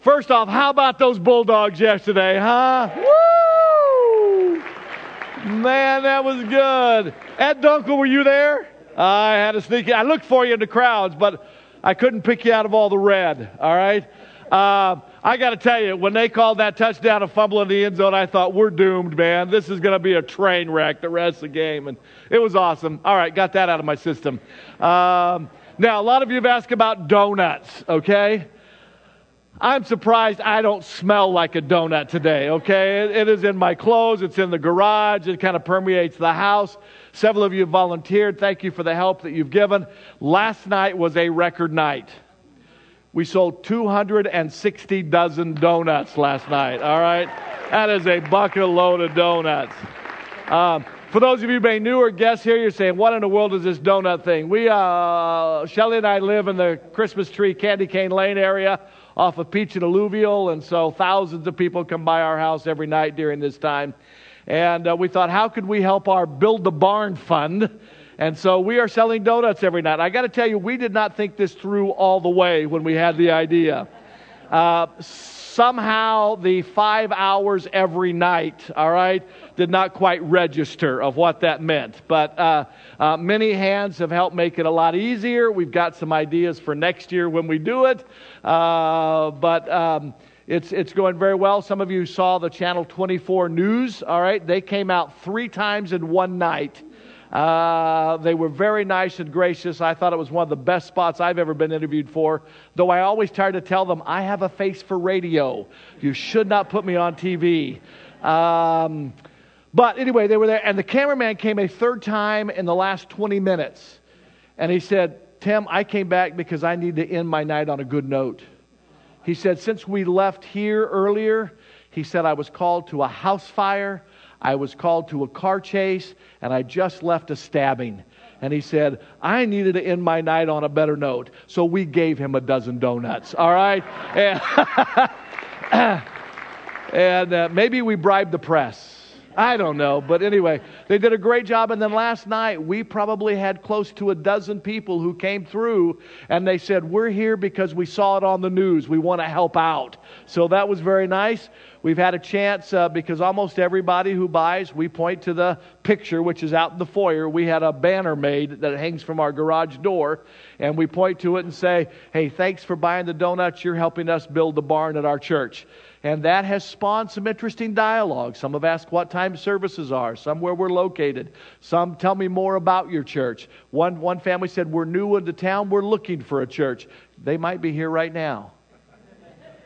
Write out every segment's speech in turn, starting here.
First off, how about those Bulldogs yesterday, huh? Woo! Man, that was good. Ed Dunkel, were you there? I had to sneak. I looked for you in the crowds, but I couldn't pick you out of all the red. All right. Uh, I got to tell you, when they called that touchdown a fumble in the end zone, I thought we're doomed, man. This is going to be a train wreck the rest of the game, and it was awesome. All right, got that out of my system. Um, now, a lot of you have asked about donuts. Okay. I'm surprised I don't smell like a donut today, okay? It, it is in my clothes, it's in the garage, it kind of permeates the house. Several of you volunteered. Thank you for the help that you've given. Last night was a record night. We sold 260 dozen donuts last night, all right? That is a bucket load of donuts. Um, for those of you who may newer guests here, you're saying, what in the world is this donut thing? We, uh, Shelly and I live in the Christmas tree Candy Cane Lane area off of Peach and Alluvial, and so thousands of people come by our house every night during this time. And uh, we thought, how could we help our Build the Barn fund? And so we are selling donuts every night. I got to tell you, we did not think this through all the way when we had the idea. Uh, somehow the five hours every night, all right, did not quite register of what that meant. But uh, uh, many hands have helped make it a lot easier. We've got some ideas for next year when we do it. Uh, but um, it's, it's going very well. Some of you saw the Channel 24 news, all right? They came out three times in one night. Uh, they were very nice and gracious. I thought it was one of the best spots I've ever been interviewed for. Though I always try to tell them, I have a face for radio. You should not put me on TV. Um, but anyway, they were there, and the cameraman came a third time in the last 20 minutes. And he said, Tim, I came back because I need to end my night on a good note. He said, Since we left here earlier, he said, I was called to a house fire, I was called to a car chase, and I just left a stabbing. And he said, I needed to end my night on a better note. So we gave him a dozen donuts, all right? And, and uh, maybe we bribed the press. I don't know. But anyway, they did a great job. And then last night, we probably had close to a dozen people who came through and they said, We're here because we saw it on the news. We want to help out. So that was very nice. We've had a chance uh, because almost everybody who buys, we point to the picture, which is out in the foyer. We had a banner made that hangs from our garage door, and we point to it and say, Hey, thanks for buying the donuts. You're helping us build the barn at our church. And that has spawned some interesting dialogue. Some have asked what time services are, some where we're located. Some tell me more about your church. One, one family said, We're new into town, we're looking for a church. They might be here right now.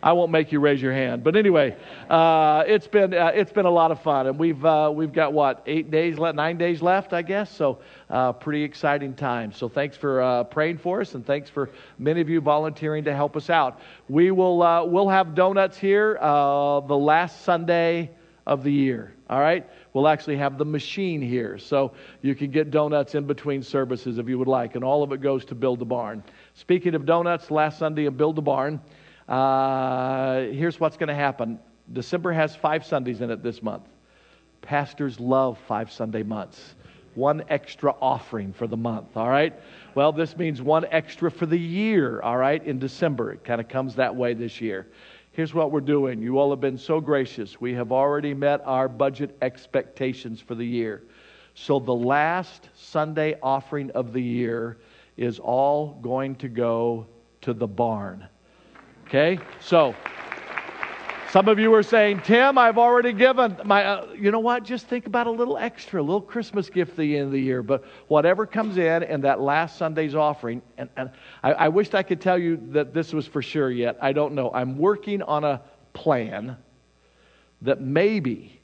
I won't make you raise your hand. But anyway, uh, it's been uh, it's been a lot of fun, and we've uh, we've got what eight days left, nine days left, I guess. So uh, pretty exciting time. So thanks for uh, praying for us, and thanks for many of you volunteering to help us out. We will uh, we'll have donuts here the last Sunday of the year. All right. We'll actually have the machine here. So you can get donuts in between services if you would like. And all of it goes to Build the Barn. Speaking of donuts, last Sunday of Build the Barn, uh, here's what's going to happen December has five Sundays in it this month. Pastors love five Sunday months. One extra offering for the month, all right? Well, this means one extra for the year, all right, in December. It kind of comes that way this year. Here's what we're doing. You all have been so gracious. We have already met our budget expectations for the year. So the last Sunday offering of the year is all going to go to the barn. Okay? So, some of you are saying, Tim, I've already given my, uh, you know what? Just think about a little extra, a little Christmas gift at the end of the year. But whatever comes in and that last Sunday's offering, and, and I, I wished I could tell you that this was for sure yet. I don't know. I'm working on a plan that maybe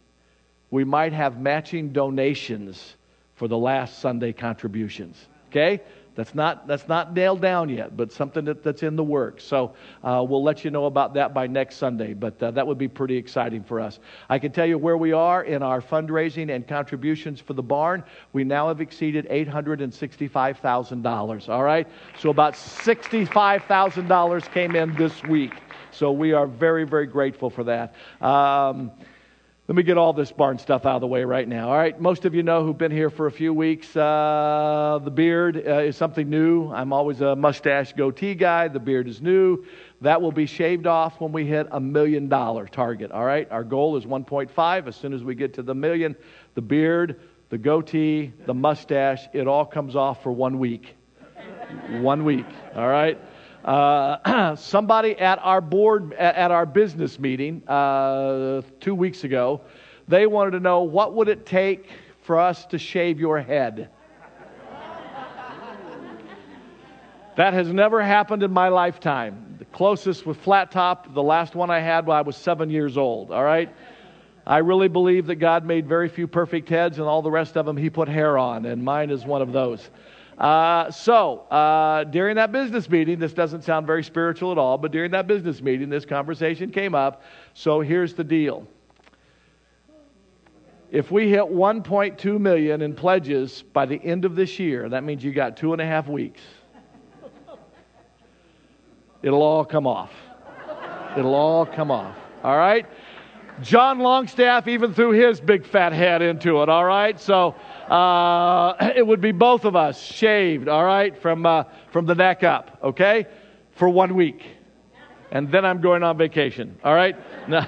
we might have matching donations for the last Sunday contributions. Okay? That's not, that's not nailed down yet, but something that, that's in the works. So uh, we'll let you know about that by next Sunday, but uh, that would be pretty exciting for us. I can tell you where we are in our fundraising and contributions for the barn. We now have exceeded $865,000, all right? So about $65,000 came in this week. So we are very, very grateful for that. Um, let me get all this barn stuff out of the way right now. All right, most of you know who've been here for a few weeks. Uh, the beard uh, is something new. I'm always a mustache goatee guy. The beard is new. That will be shaved off when we hit a million dollar target. All right, our goal is 1.5. As soon as we get to the million, the beard, the goatee, the mustache, it all comes off for one week. one week. All right. Uh, somebody at our board, at, our business meeting uh, two weeks ago, they wanted to know what would it take for us to shave your head. that has never happened in my lifetime. The closest was flat top. The last one I had when I was seven years old. All right. I really believe that God made very few perfect heads, and all the rest of them He put hair on, and mine is one of those. Uh, so, uh, during that business meeting, this doesn't sound very spiritual at all, but during that business meeting, this conversation came up. So, here's the deal. If we hit 1.2 million in pledges by the end of this year, that means you got two and a half weeks. It'll all come off. It'll all come off. All right? John Longstaff even threw his big fat head into it, all right? So, uh, it would be both of us shaved, all right, from, uh, from the neck up, okay, for one week. And then I'm going on vacation, all right? Now,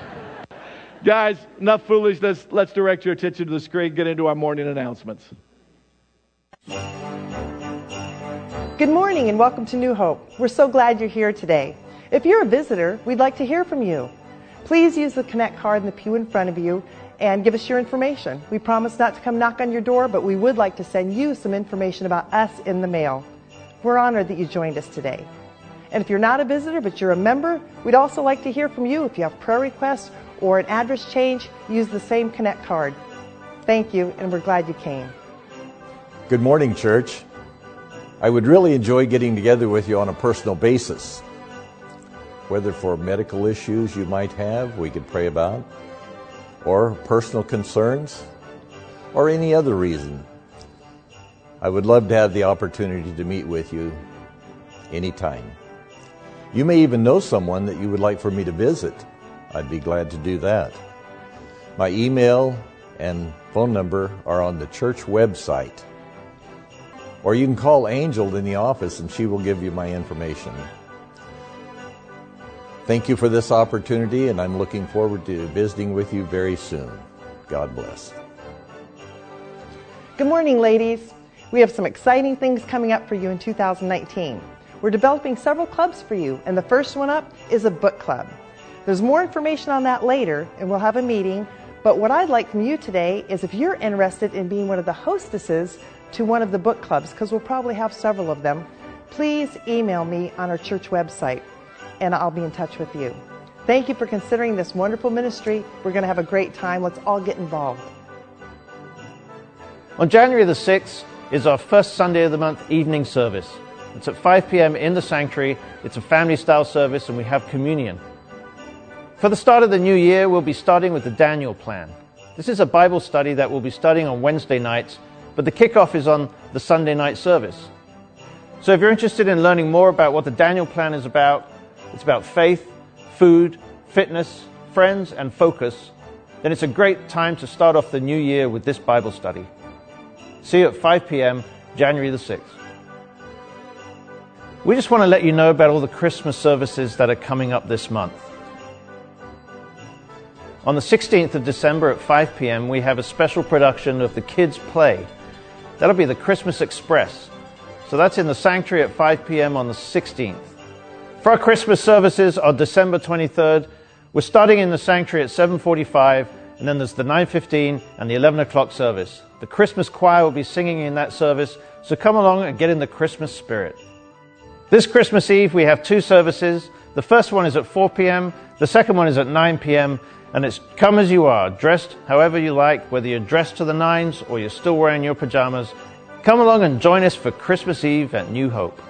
guys, enough foolishness. Let's direct your attention to the screen, get into our morning announcements. Good morning and welcome to New Hope. We're so glad you're here today. If you're a visitor, we'd like to hear from you. Please use the Connect card in the pew in front of you and give us your information. We promise not to come knock on your door, but we would like to send you some information about us in the mail. We're honored that you joined us today. And if you're not a visitor, but you're a member, we'd also like to hear from you. If you have prayer requests or an address change, use the same Connect card. Thank you, and we're glad you came. Good morning, church. I would really enjoy getting together with you on a personal basis. Whether for medical issues you might have, we could pray about, or personal concerns, or any other reason. I would love to have the opportunity to meet with you anytime. You may even know someone that you would like for me to visit. I'd be glad to do that. My email and phone number are on the church website. Or you can call Angel in the office and she will give you my information. Thank you for this opportunity, and I'm looking forward to visiting with you very soon. God bless. Good morning, ladies. We have some exciting things coming up for you in 2019. We're developing several clubs for you, and the first one up is a book club. There's more information on that later, and we'll have a meeting. But what I'd like from you today is if you're interested in being one of the hostesses to one of the book clubs, because we'll probably have several of them, please email me on our church website and I'll be in touch with you. Thank you for considering this wonderful ministry. We're going to have a great time. Let's all get involved. On January the 6th is our first Sunday of the month evening service. It's at 5 p.m. in the sanctuary. It's a family style service and we have communion. For the start of the new year, we'll be starting with the Daniel plan. This is a Bible study that we'll be studying on Wednesday nights, but the kickoff is on the Sunday night service. So if you're interested in learning more about what the Daniel plan is about, it's about faith, food, fitness, friends, and focus, then it's a great time to start off the new year with this Bible study. See you at 5 p.m., January the 6th. We just want to let you know about all the Christmas services that are coming up this month. On the 16th of December at 5 p.m., we have a special production of the Kids Play. That'll be the Christmas Express. So that's in the sanctuary at 5 p.m. on the 16th. For our Christmas services on December 23rd, we're starting in the sanctuary at 7.45 and then there's the 9.15 and the 11 o'clock service. The Christmas choir will be singing in that service, so come along and get in the Christmas spirit. This Christmas Eve, we have two services. The first one is at 4 p.m., the second one is at 9 p.m., and it's come as you are, dressed however you like, whether you're dressed to the nines or you're still wearing your pajamas. Come along and join us for Christmas Eve at New Hope.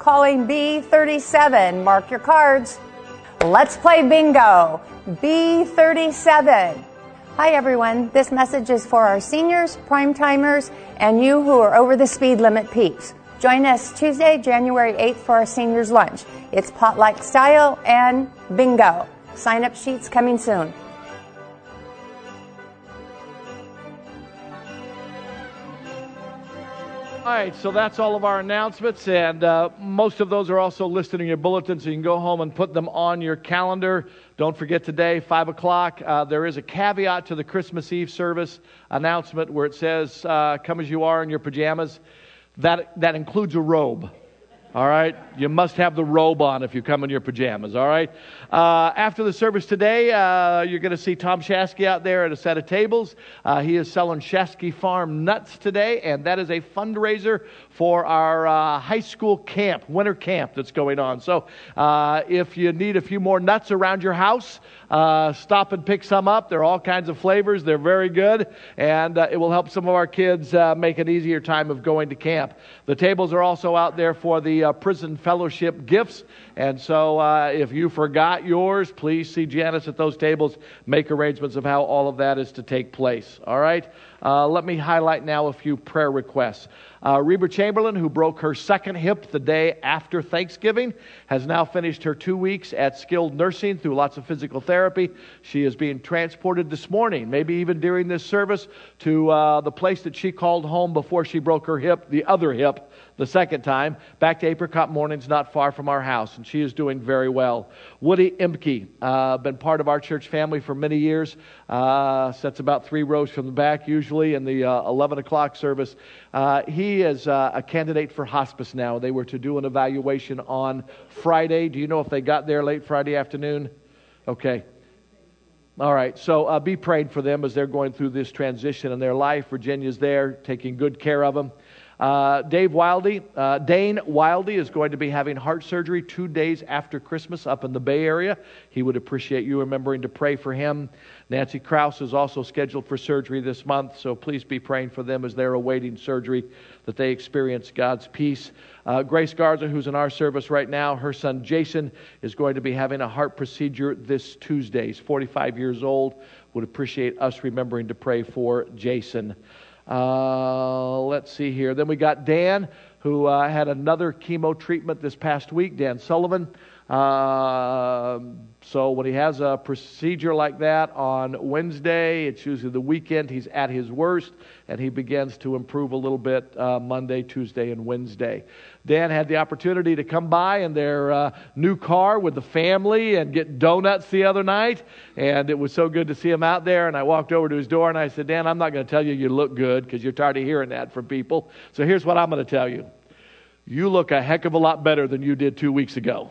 Calling B37. Mark your cards. Let's play bingo. B37. Hi everyone. This message is for our seniors, prime timers, and you who are over the speed limit peaks. Join us Tuesday, January 8th for our seniors lunch. It's potluck style and bingo. Sign up sheets coming soon. All right, so that's all of our announcements, and uh, most of those are also listed in your bulletin, so you can go home and put them on your calendar. Don't forget today, 5 o'clock, uh, there is a caveat to the Christmas Eve service announcement where it says, uh, Come as you are in your pajamas. That, that includes a robe. All right? You must have the robe on if you come in your pajamas. All right? Uh, after the service today, uh, you're going to see Tom Shasky out there at a set of tables. Uh, he is selling Shasky Farm nuts today, and that is a fundraiser for our uh, high school camp, winter camp that's going on. So uh, if you need a few more nuts around your house, stop and pick some up. There are all kinds of flavors. They're very good, and it will help some of our kids make an easier time of going to camp. The tables are also out there for the prison fellowship gifts, and so if you forgot yours, please see Janice at those tables. Make arrangements of how all of that is to take place. All right. Uh, let me highlight now a few prayer requests. Uh, Reba Chamberlain, who broke her second hip the day after Thanksgiving, has now finished her two weeks at skilled nursing through lots of physical therapy. She is being transported this morning, maybe even during this service, to uh, the place that she called home before she broke her hip, the other hip the second time, back to Apricot Mornings, not far from our house, and she is doing very well. Woody Imke, uh, been part of our church family for many years, uh, sits about three rows from the back, usually in the uh, 11 o'clock service. Uh, he is uh, a candidate for hospice now. They were to do an evaluation on Friday. Do you know if they got there late Friday afternoon? Okay. All right, so uh, be prayed for them as they're going through this transition in their life. Virginia's there, taking good care of them. Uh, Dave Wildy, uh, Dane Wildy is going to be having heart surgery two days after Christmas up in the Bay Area. He would appreciate you remembering to pray for him. Nancy Kraus is also scheduled for surgery this month, so please be praying for them as they're awaiting surgery, that they experience God's peace. Uh, Grace Garza, who's in our service right now, her son Jason is going to be having a heart procedure this Tuesday. He's 45 years old. Would appreciate us remembering to pray for Jason. Uh, let's see here. Then we got Dan, who uh, had another chemo treatment this past week, Dan Sullivan. Uh, so when he has a procedure like that on Wednesday, it's usually the weekend, he's at his worst, and he begins to improve a little bit uh, Monday, Tuesday, and Wednesday. Dan had the opportunity to come by in their uh, new car with the family and get donuts the other night, and it was so good to see him out there. And I walked over to his door and I said, Dan, I'm not going to tell you you look good because you're tired of hearing that from people. So here's what I'm going to tell you. You look a heck of a lot better than you did two weeks ago.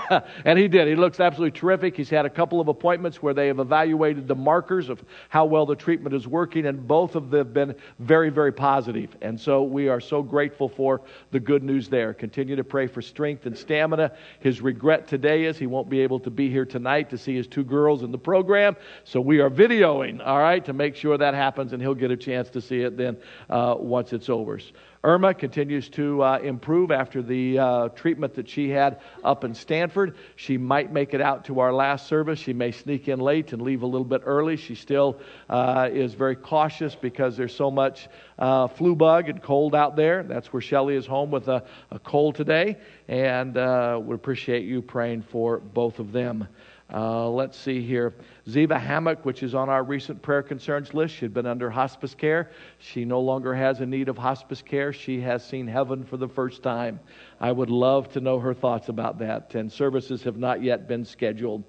and he did. He looks absolutely terrific. He's had a couple of appointments where they have evaluated the markers of how well the treatment is working, and both of them have been very, very positive. And so we are so grateful for the good news there. Continue to pray for strength and stamina. His regret today is he won't be able to be here tonight to see his two girls in the program. So we are videoing, all right, to make sure that happens, and he'll get a chance to see it then uh, once it's over. Irma continues to uh, improve after the uh, treatment that she had up in Stanford. She might make it out to our last service. She may sneak in late and leave a little bit early. She still uh, is very cautious because there's so much uh, flu bug and cold out there. That's where Shelly is home with a, a cold today, and uh, would appreciate you praying for both of them. Uh, let's see here. Ziva Hammock, which is on our recent prayer concerns list, she had been under hospice care. She no longer has a need of hospice care. She has seen heaven for the first time. I would love to know her thoughts about that, and services have not yet been scheduled.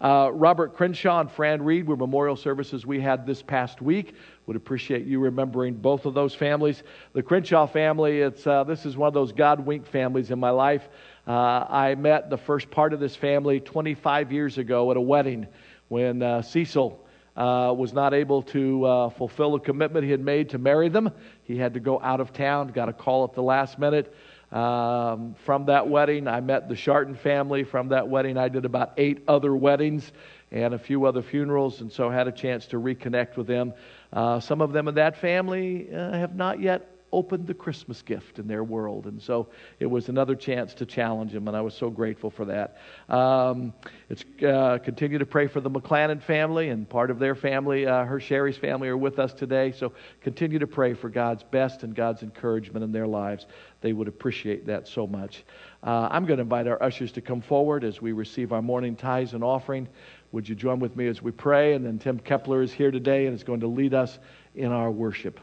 Uh, Robert Crenshaw and Fran Reed were memorial services we had this past week. Would appreciate you remembering both of those families. The Crenshaw family, it's, uh, this is one of those God wink families in my life. Uh, I met the first part of this family 25 years ago at a wedding when uh, Cecil uh, was not able to uh, fulfill the commitment he had made to marry them. He had to go out of town, got a call at the last minute. Um, from that wedding, I met the Sharton family. From that wedding, I did about eight other weddings and a few other funerals, and so had a chance to reconnect with them. Uh, some of them in that family uh, have not yet opened the Christmas gift in their world. And so it was another chance to challenge them, and I was so grateful for that. Um, it's uh, continue to pray for the McClannon family, and part of their family, uh, her Sherry's family, are with us today. So continue to pray for God's best and God's encouragement in their lives. They would appreciate that so much. Uh, I'm going to invite our ushers to come forward as we receive our morning tithes and offering. Would you join with me as we pray? And then Tim Kepler is here today and is going to lead us in our worship.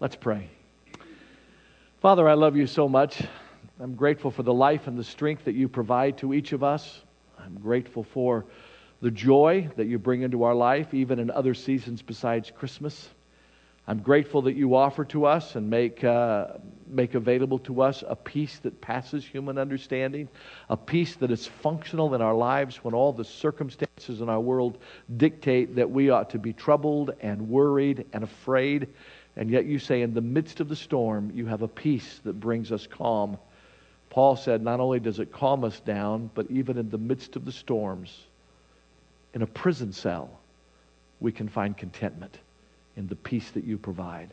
Let's pray. Father, I love you so much. I'm grateful for the life and the strength that you provide to each of us. I'm grateful for the joy that you bring into our life, even in other seasons besides Christmas. I'm grateful that you offer to us and make, uh, make available to us a peace that passes human understanding, a peace that is functional in our lives when all the circumstances in our world dictate that we ought to be troubled and worried and afraid. And yet you say, in the midst of the storm, you have a peace that brings us calm. Paul said, not only does it calm us down, but even in the midst of the storms, in a prison cell, we can find contentment in the peace that you provide.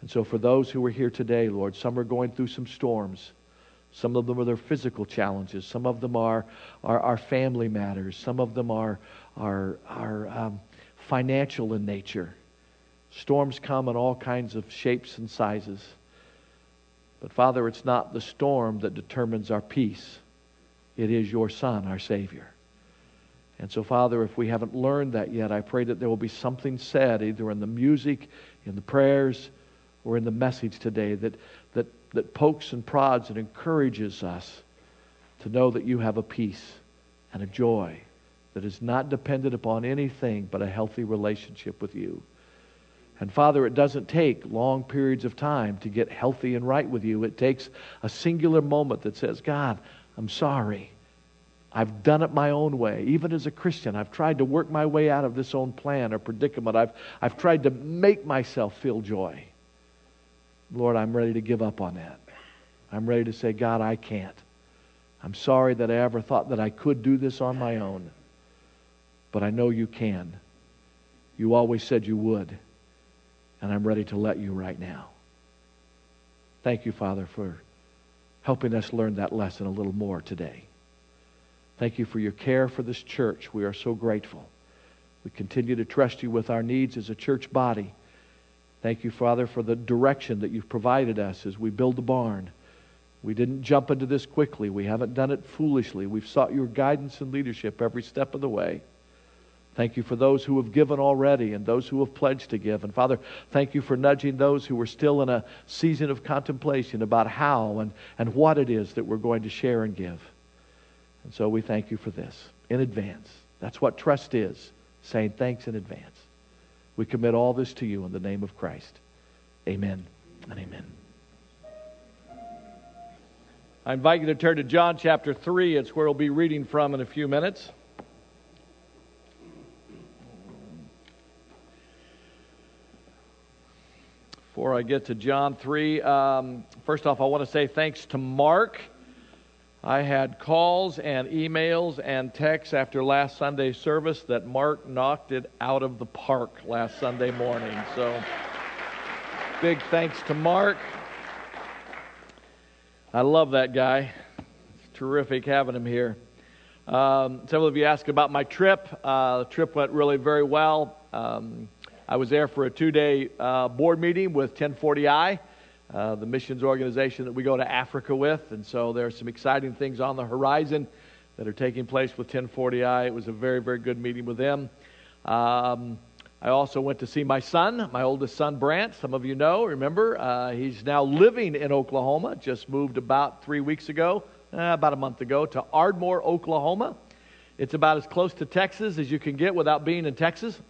And so, for those who are here today, Lord, some are going through some storms. Some of them are their physical challenges. Some of them are, are family matters. Some of them are, are, are um, financial in nature. Storms come in all kinds of shapes and sizes. But Father, it's not the storm that determines our peace, it is your Son, our Savior. And so, Father, if we haven't learned that yet, I pray that there will be something said, either in the music, in the prayers, or in the message today, that, that, that pokes and prods and encourages us to know that you have a peace and a joy that is not dependent upon anything but a healthy relationship with you. And Father, it doesn't take long periods of time to get healthy and right with you. It takes a singular moment that says, God, I'm sorry. I've done it my own way. Even as a Christian, I've tried to work my way out of this own plan or predicament. I've, I've tried to make myself feel joy. Lord, I'm ready to give up on that. I'm ready to say, God, I can't. I'm sorry that I ever thought that I could do this on my own. But I know you can. You always said you would and I'm ready to let you right now. Thank you, Father, for helping us learn that lesson a little more today. Thank you for your care for this church. We are so grateful. We continue to trust you with our needs as a church body. Thank you, Father, for the direction that you've provided us as we build the barn. We didn't jump into this quickly. We haven't done it foolishly. We've sought your guidance and leadership every step of the way. Thank you for those who have given already and those who have pledged to give. And Father, thank you for nudging those who are still in a season of contemplation about how and, and what it is that we're going to share and give. And so we thank you for this in advance. That's what trust is, saying thanks in advance. We commit all this to you in the name of Christ. Amen and amen. I invite you to turn to John chapter 3. It's where we'll be reading from in a few minutes. Before I get to John 3, um, first off, I want to say thanks to Mark. I had calls and emails and texts after last Sunday's service that Mark knocked it out of the park last Sunday morning. So, big thanks to Mark. I love that guy. It's terrific having him here. Um, several of you asked about my trip. Uh, the trip went really very well. Um, I was there for a two day uh, board meeting with 1040i, uh, the missions organization that we go to Africa with. And so there are some exciting things on the horizon that are taking place with 1040i. It was a very, very good meeting with them. Um, I also went to see my son, my oldest son, Brant. Some of you know, remember. Uh, he's now living in Oklahoma, just moved about three weeks ago, uh, about a month ago, to Ardmore, Oklahoma. It's about as close to Texas as you can get without being in Texas.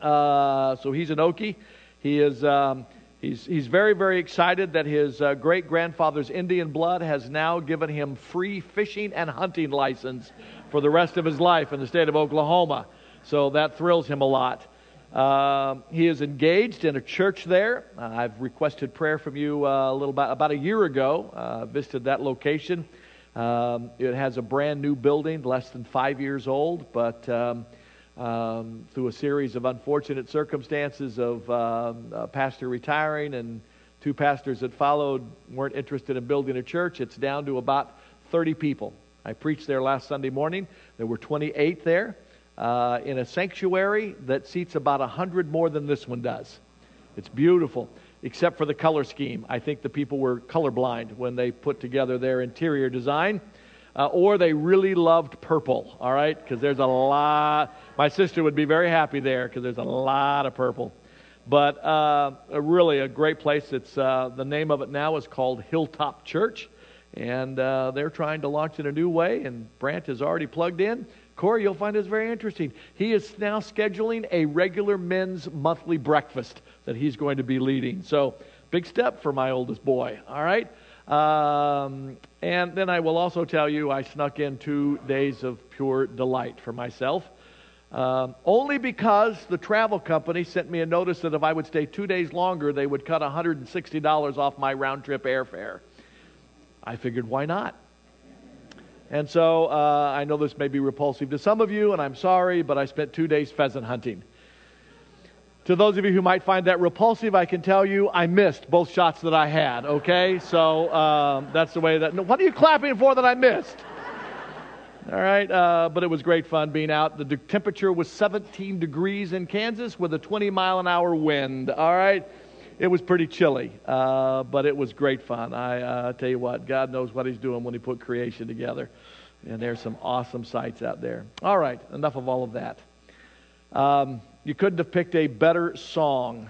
Uh, so he's an Okie. He is. Um, he's, he's very, very excited that his uh, great grandfather's Indian blood has now given him free fishing and hunting license for the rest of his life in the state of Oklahoma. So that thrills him a lot. Uh, he is engaged in a church there. Uh, I've requested prayer from you uh, a little about, about a year ago. Uh, visited that location. Um, it has a brand new building, less than five years old, but um, um, through a series of unfortunate circumstances of um, pastor retiring and two pastors that followed weren't interested in building a church. It's down to about 30 people. I preached there last Sunday morning. There were 28 there uh, in a sanctuary that seats about 100 more than this one does. It's beautiful, except for the color scheme. I think the people were colorblind when they put together their interior design. Uh, or they really loved purple, all right? Because there's a lot. My sister would be very happy there because there's a lot of purple. But uh, really a great place. It's uh, the name of it now is called Hilltop Church, and uh, they're trying to launch in a new way. And Brant is already plugged in. Corey, you'll find this very interesting. He is now scheduling a regular men's monthly breakfast that he's going to be leading. So big step for my oldest boy. All right. Um, and then I will also tell you I snuck in two days of pure delight for myself. Um, only because the travel company sent me a notice that if I would stay two days longer, they would cut $160 off my round trip airfare. I figured, why not? And so uh, I know this may be repulsive to some of you, and I'm sorry, but I spent two days pheasant hunting. To those of you who might find that repulsive, I can tell you I missed both shots that I had, okay? So um, that's the way that. No, what are you clapping for that I missed? All right, uh, but it was great fun being out. The de- temperature was 17 degrees in Kansas with a 20 mile an hour wind. All right, it was pretty chilly, uh, but it was great fun. I uh, tell you what, God knows what He's doing when He put creation together, and there's some awesome sights out there. All right, enough of all of that. Um, you couldn't have picked a better song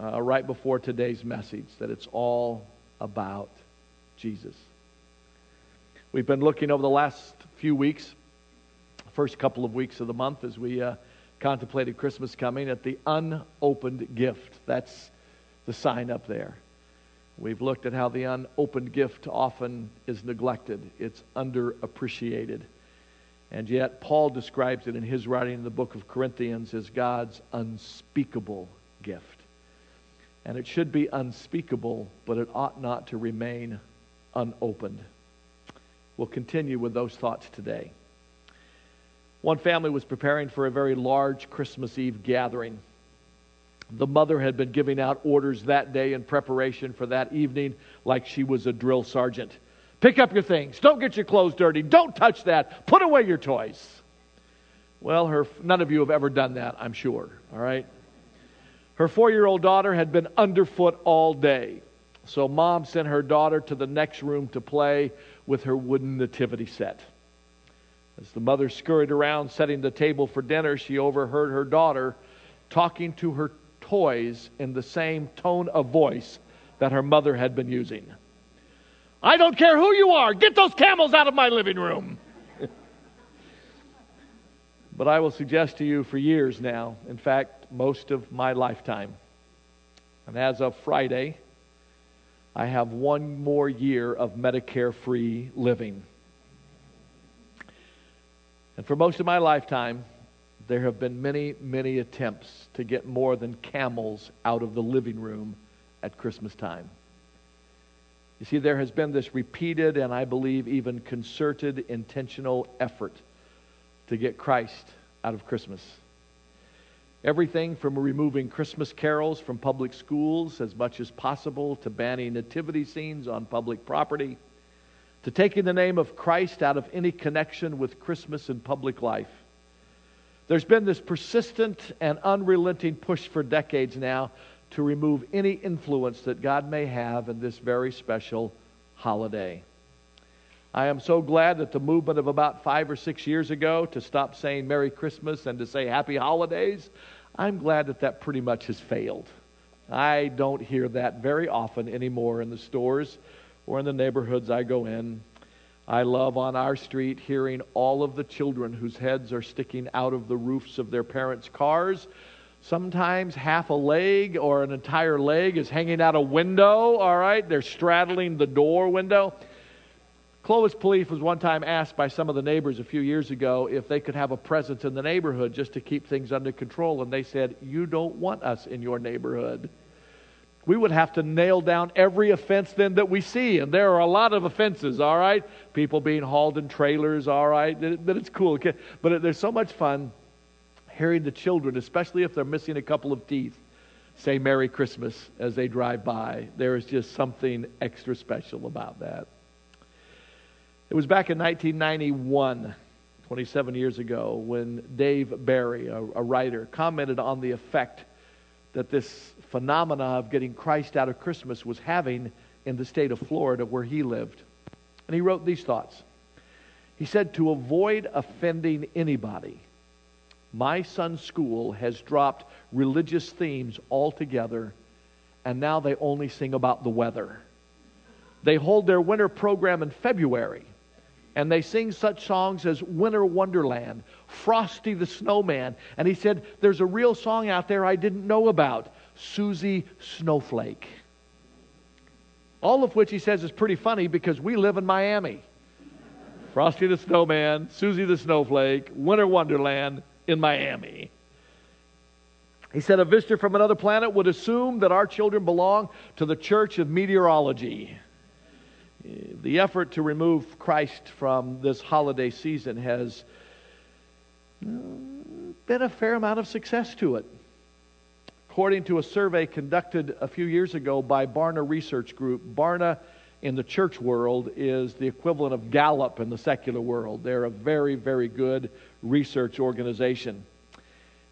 uh, right before today's message. That it's all about Jesus. We've been looking over the last few weeks, first couple of weeks of the month, as we uh, contemplated Christmas coming, at the unopened gift. That's the sign up there. We've looked at how the unopened gift often is neglected, it's underappreciated. And yet, Paul describes it in his writing in the book of Corinthians as God's unspeakable gift. And it should be unspeakable, but it ought not to remain unopened. We'll continue with those thoughts today. One family was preparing for a very large Christmas Eve gathering. The mother had been giving out orders that day in preparation for that evening like she was a drill sergeant. Pick up your things. Don't get your clothes dirty. Don't touch that. Put away your toys. Well, her, none of you have ever done that, I'm sure. All right? Her four year old daughter had been underfoot all day. So mom sent her daughter to the next room to play with her wooden nativity set. As the mother scurried around setting the table for dinner, she overheard her daughter talking to her toys in the same tone of voice that her mother had been using. I don't care who you are, get those camels out of my living room. but I will suggest to you for years now, in fact, most of my lifetime, and as of Friday, I have one more year of Medicare free living. And for most of my lifetime, there have been many, many attempts to get more than camels out of the living room at Christmas time. You see, there has been this repeated and I believe even concerted, intentional effort to get Christ out of Christmas. Everything from removing Christmas carols from public schools as much as possible to banning nativity scenes on public property to taking the name of Christ out of any connection with Christmas and public life. There's been this persistent and unrelenting push for decades now to remove any influence that God may have in this very special holiday. I am so glad that the movement of about five or six years ago to stop saying Merry Christmas and to say Happy Holidays, I'm glad that that pretty much has failed. I don't hear that very often anymore in the stores or in the neighborhoods I go in. I love on our street hearing all of the children whose heads are sticking out of the roofs of their parents' cars. Sometimes half a leg or an entire leg is hanging out a window, all right? They're straddling the door window. Clovis Police was one time asked by some of the neighbors a few years ago if they could have a presence in the neighborhood just to keep things under control, and they said, You don't want us in your neighborhood. We would have to nail down every offense then that we see, and there are a lot of offenses, all right? People being hauled in trailers, all right? But it's cool. But there's so much fun hearing the children, especially if they're missing a couple of teeth, say Merry Christmas as they drive by. There is just something extra special about that. It was back in 1991, 27 years ago, when Dave Barry, a, a writer, commented on the effect that this phenomena of getting Christ out of Christmas was having in the state of Florida where he lived. And he wrote these thoughts. He said, To avoid offending anybody, my son's school has dropped religious themes altogether, and now they only sing about the weather. They hold their winter program in February, and they sing such songs as Winter Wonderland, Frosty the Snowman, and he said, There's a real song out there I didn't know about, Susie Snowflake. All of which he says is pretty funny because we live in Miami. Frosty the Snowman, Susie the Snowflake, Winter Wonderland, in Miami. He said a visitor from another planet would assume that our children belong to the Church of Meteorology. The effort to remove Christ from this holiday season has mm, been a fair amount of success to it. According to a survey conducted a few years ago by Barna Research Group, Barna in the church world is the equivalent of Gallup in the secular world. They're a very, very good research organization.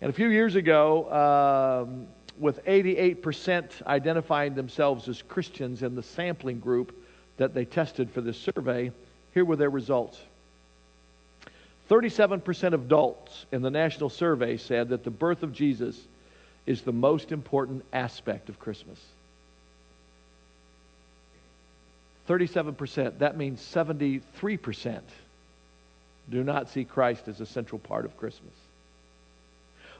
And a few years ago, um, with 88% identifying themselves as Christians in the sampling group that they tested for this survey, here were their results. 37% of adults in the national survey said that the birth of Jesus is the most important aspect of Christmas. 37%, that means 73% do not see Christ as a central part of Christmas.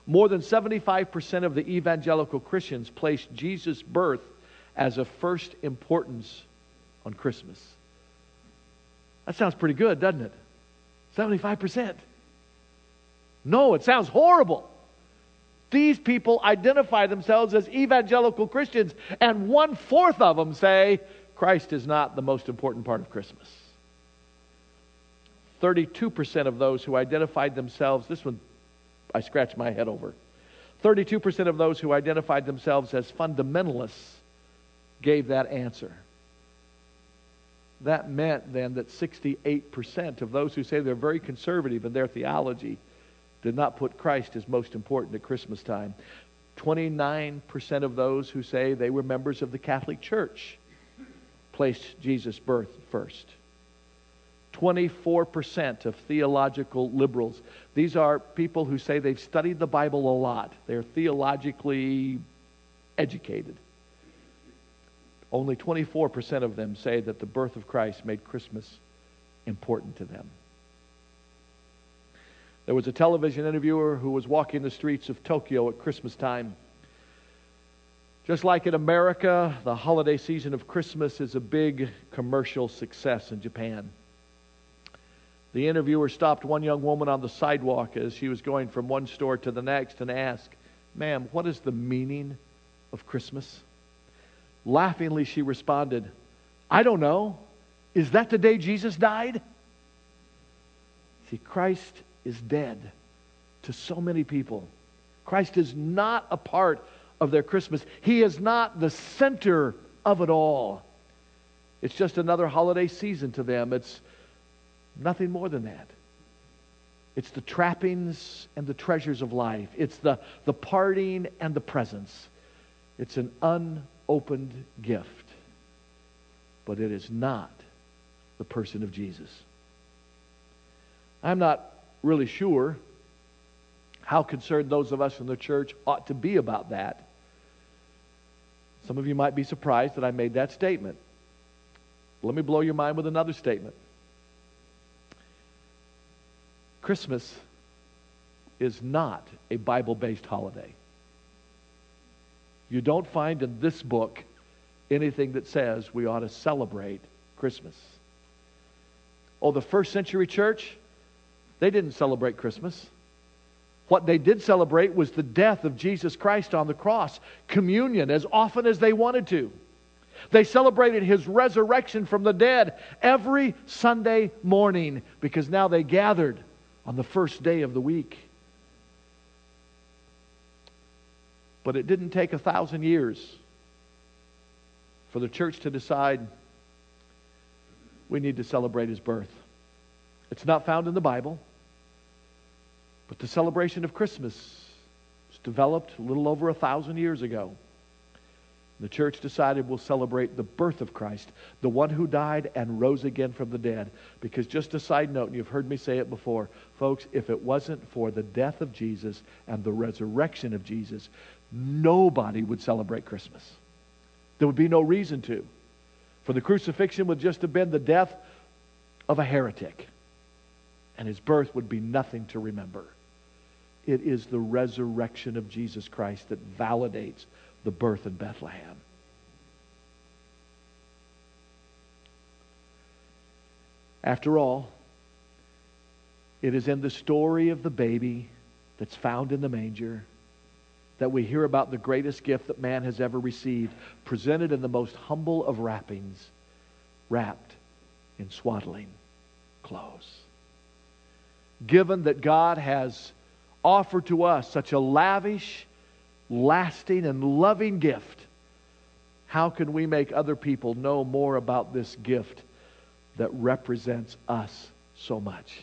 More than 75% of the evangelical Christians place Jesus' birth as a first importance on Christmas. That sounds pretty good, doesn't it? 75%. No, it sounds horrible. These people identify themselves as evangelical Christians, and one fourth of them say Christ is not the most important part of Christmas. 32% of those who identified themselves, this one I scratch my head over. 32% of those who identified themselves as fundamentalists gave that answer. That meant then that 68% of those who say they're very conservative in their theology did not put Christ as most important at Christmas time. 29% of those who say they were members of the Catholic Church placed Jesus' birth first. 24% of theological liberals. These are people who say they've studied the Bible a lot. They're theologically educated. Only 24% of them say that the birth of Christ made Christmas important to them. There was a television interviewer who was walking the streets of Tokyo at Christmas time. Just like in America, the holiday season of Christmas is a big commercial success in Japan. The interviewer stopped one young woman on the sidewalk as she was going from one store to the next and asked, Ma'am, what is the meaning of Christmas? Laughingly, she responded, I don't know. Is that the day Jesus died? See, Christ is dead to so many people. Christ is not a part of their Christmas. He is not the center of it all. It's just another holiday season to them. It's Nothing more than that. It's the trappings and the treasures of life. It's the, the parting and the presents. It's an unopened gift. But it is not the person of Jesus. I'm not really sure how concerned those of us in the church ought to be about that. Some of you might be surprised that I made that statement. Let me blow your mind with another statement. Christmas is not a Bible based holiday. You don't find in this book anything that says we ought to celebrate Christmas. Oh, the first century church, they didn't celebrate Christmas. What they did celebrate was the death of Jesus Christ on the cross, communion as often as they wanted to. They celebrated his resurrection from the dead every Sunday morning because now they gathered on the first day of the week. But it didn't take a thousand years for the church to decide we need to celebrate his birth. It's not found in the Bible, but the celebration of Christmas was developed a little over a thousand years ago. The church decided we'll celebrate the birth of Christ, the one who died and rose again from the dead. Because, just a side note, and you've heard me say it before, folks, if it wasn't for the death of Jesus and the resurrection of Jesus, nobody would celebrate Christmas. There would be no reason to. For the crucifixion would just have been the death of a heretic, and his birth would be nothing to remember. It is the resurrection of Jesus Christ that validates the birth in Bethlehem. After all, it is in the story of the baby that's found in the manger that we hear about the greatest gift that man has ever received, presented in the most humble of wrappings, wrapped in swaddling clothes. Given that God has offered to us such a lavish, lasting, and loving gift, how can we make other people know more about this gift that represents us so much?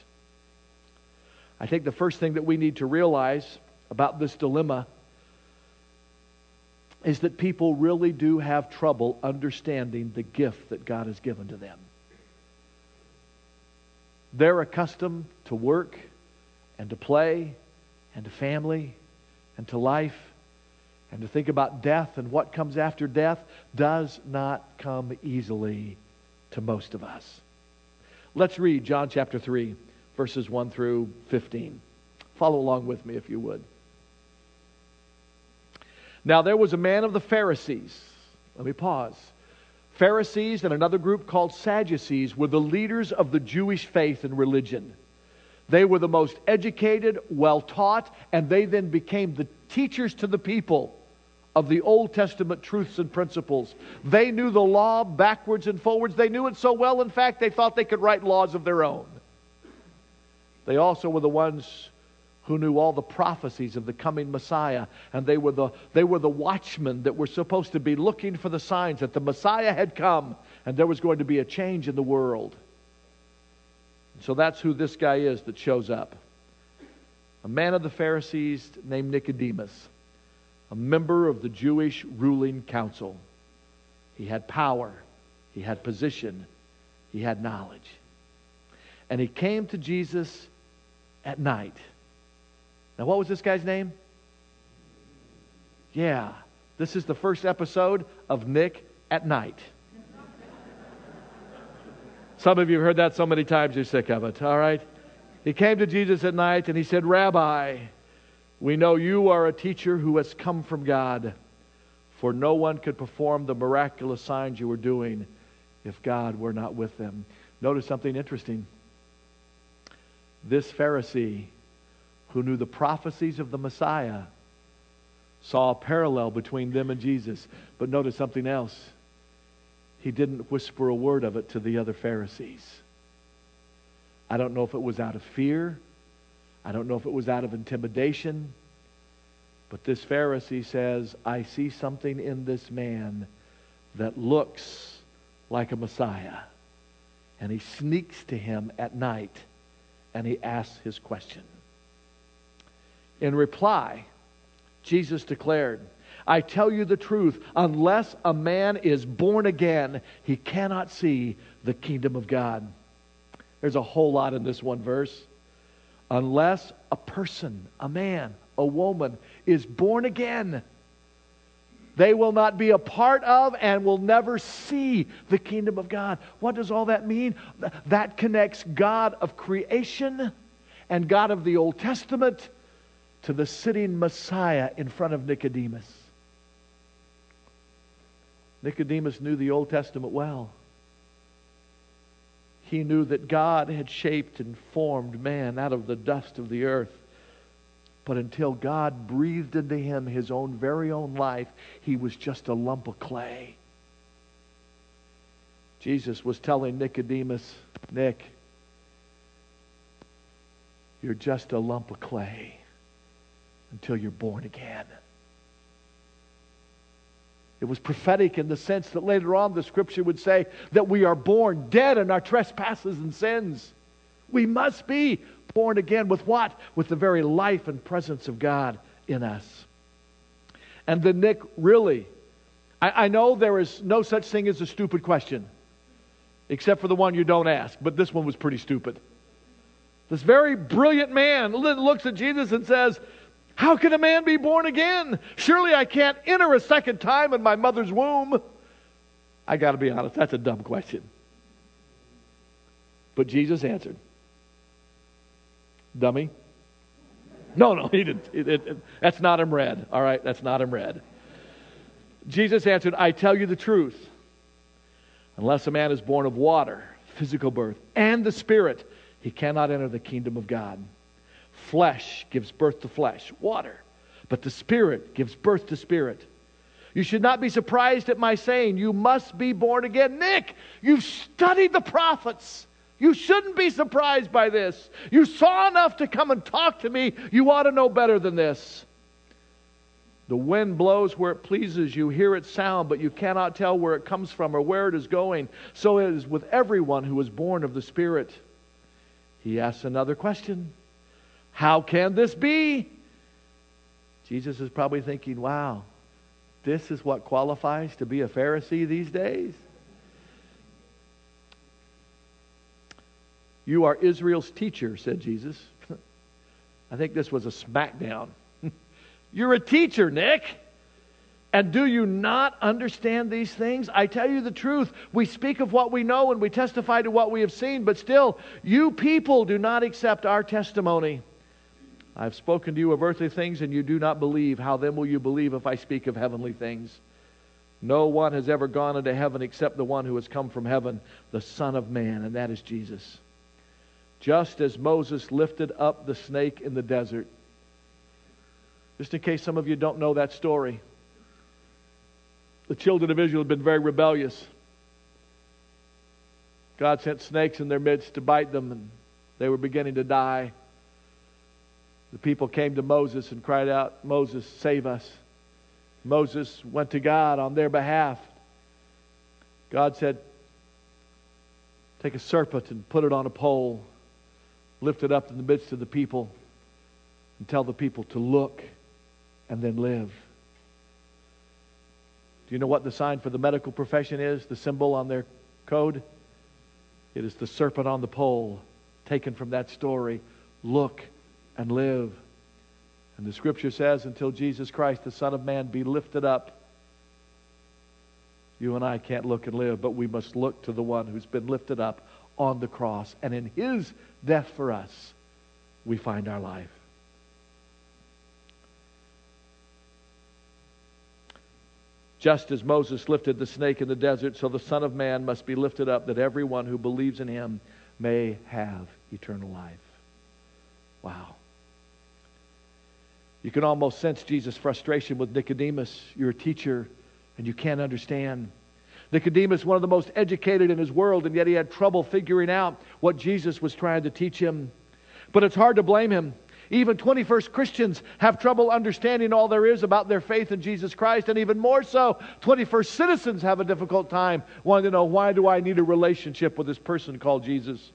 I think the first thing that we need to realize about this dilemma is that people really do have trouble understanding the gift that God has given to them. They're accustomed to work and to play and to family and to life and to think about death and what comes after death does not come easily to most of us. Let's read John chapter 3, verses 1 through 15. Follow along with me if you would. Now, there was a man of the Pharisees. Let me pause. Pharisees and another group called Sadducees were the leaders of the Jewish faith and religion. They were the most educated, well taught, and they then became the teachers to the people of the Old Testament truths and principles. They knew the law backwards and forwards. They knew it so well, in fact, they thought they could write laws of their own. They also were the ones who knew all the prophecies of the coming Messiah. And they were, the, they were the watchmen that were supposed to be looking for the signs that the Messiah had come and there was going to be a change in the world. So that's who this guy is that shows up. A man of the Pharisees named Nicodemus, a member of the Jewish ruling council. He had power, he had position, he had knowledge. And he came to Jesus at night. Now, what was this guy's name? Yeah, this is the first episode of Nick at Night. Some of you have heard that so many times you're sick of it, all right? He came to Jesus at night and he said, Rabbi, we know you are a teacher who has come from God, for no one could perform the miraculous signs you were doing if God were not with them. Notice something interesting. This Pharisee who knew the prophecies of the Messiah saw a parallel between them and Jesus. But notice something else. He didn't whisper a word of it to the other Pharisees. I don't know if it was out of fear. I don't know if it was out of intimidation. But this Pharisee says, I see something in this man that looks like a Messiah. And he sneaks to him at night and he asks his question. In reply, Jesus declared, I tell you the truth, unless a man is born again, he cannot see the kingdom of God. There's a whole lot in this one verse. Unless a person, a man, a woman, is born again, they will not be a part of and will never see the kingdom of God. What does all that mean? That connects God of creation and God of the Old Testament to the sitting Messiah in front of Nicodemus. Nicodemus knew the Old Testament well. He knew that God had shaped and formed man out of the dust of the earth. But until God breathed into him his own very own life, he was just a lump of clay. Jesus was telling Nicodemus, Nick, you're just a lump of clay until you're born again. It was prophetic in the sense that later on the scripture would say that we are born dead in our trespasses and sins. We must be born again with what? With the very life and presence of God in us. And then Nick really, I, I know there is no such thing as a stupid question, except for the one you don't ask, but this one was pretty stupid. This very brilliant man looks at Jesus and says, How can a man be born again? Surely I can't enter a second time in my mother's womb. I got to be honest, that's a dumb question. But Jesus answered, Dummy. No, no, he didn't. It, it, it, that's not him red. All right, that's not him red. Jesus answered, I tell you the truth. Unless a man is born of water, physical birth, and the Spirit, he cannot enter the kingdom of God. Flesh gives birth to flesh, water, but the Spirit gives birth to spirit. You should not be surprised at my saying, You must be born again. Nick, you've studied the prophets. You shouldn't be surprised by this. You saw enough to come and talk to me. You ought to know better than this. The wind blows where it pleases. You hear its sound, but you cannot tell where it comes from or where it is going. So it is with everyone who is born of the Spirit. He asks another question How can this be? Jesus is probably thinking, wow, this is what qualifies to be a Pharisee these days? You are Israel's teacher, said Jesus. I think this was a smackdown. You're a teacher, Nick. And do you not understand these things? I tell you the truth. We speak of what we know and we testify to what we have seen, but still, you people do not accept our testimony. I've spoken to you of earthly things and you do not believe. How then will you believe if I speak of heavenly things? No one has ever gone into heaven except the one who has come from heaven, the Son of Man, and that is Jesus. Just as Moses lifted up the snake in the desert. Just in case some of you don't know that story the children of Israel had been very rebellious. God sent snakes in their midst to bite them, and they were beginning to die. The people came to Moses and cried out, Moses, save us. Moses went to God on their behalf. God said, Take a serpent and put it on a pole, lift it up in the midst of the people, and tell the people to look and then live. Do you know what the sign for the medical profession is? The symbol on their code? It is the serpent on the pole, taken from that story. Look and live. And the scripture says, until Jesus Christ, the Son of Man, be lifted up, you and I can't look and live, but we must look to the one who's been lifted up on the cross. And in his death for us, we find our life. Just as Moses lifted the snake in the desert, so the Son of Man must be lifted up, that everyone who believes in him may have eternal life. Wow. You can almost sense Jesus' frustration with Nicodemus. You're a teacher, and you can't understand. Nicodemus, one of the most educated in his world, and yet he had trouble figuring out what Jesus was trying to teach him. But it's hard to blame him. Even 21st Christians have trouble understanding all there is about their faith in Jesus Christ. And even more so, 21st citizens have a difficult time wanting to know why do I need a relationship with this person called Jesus?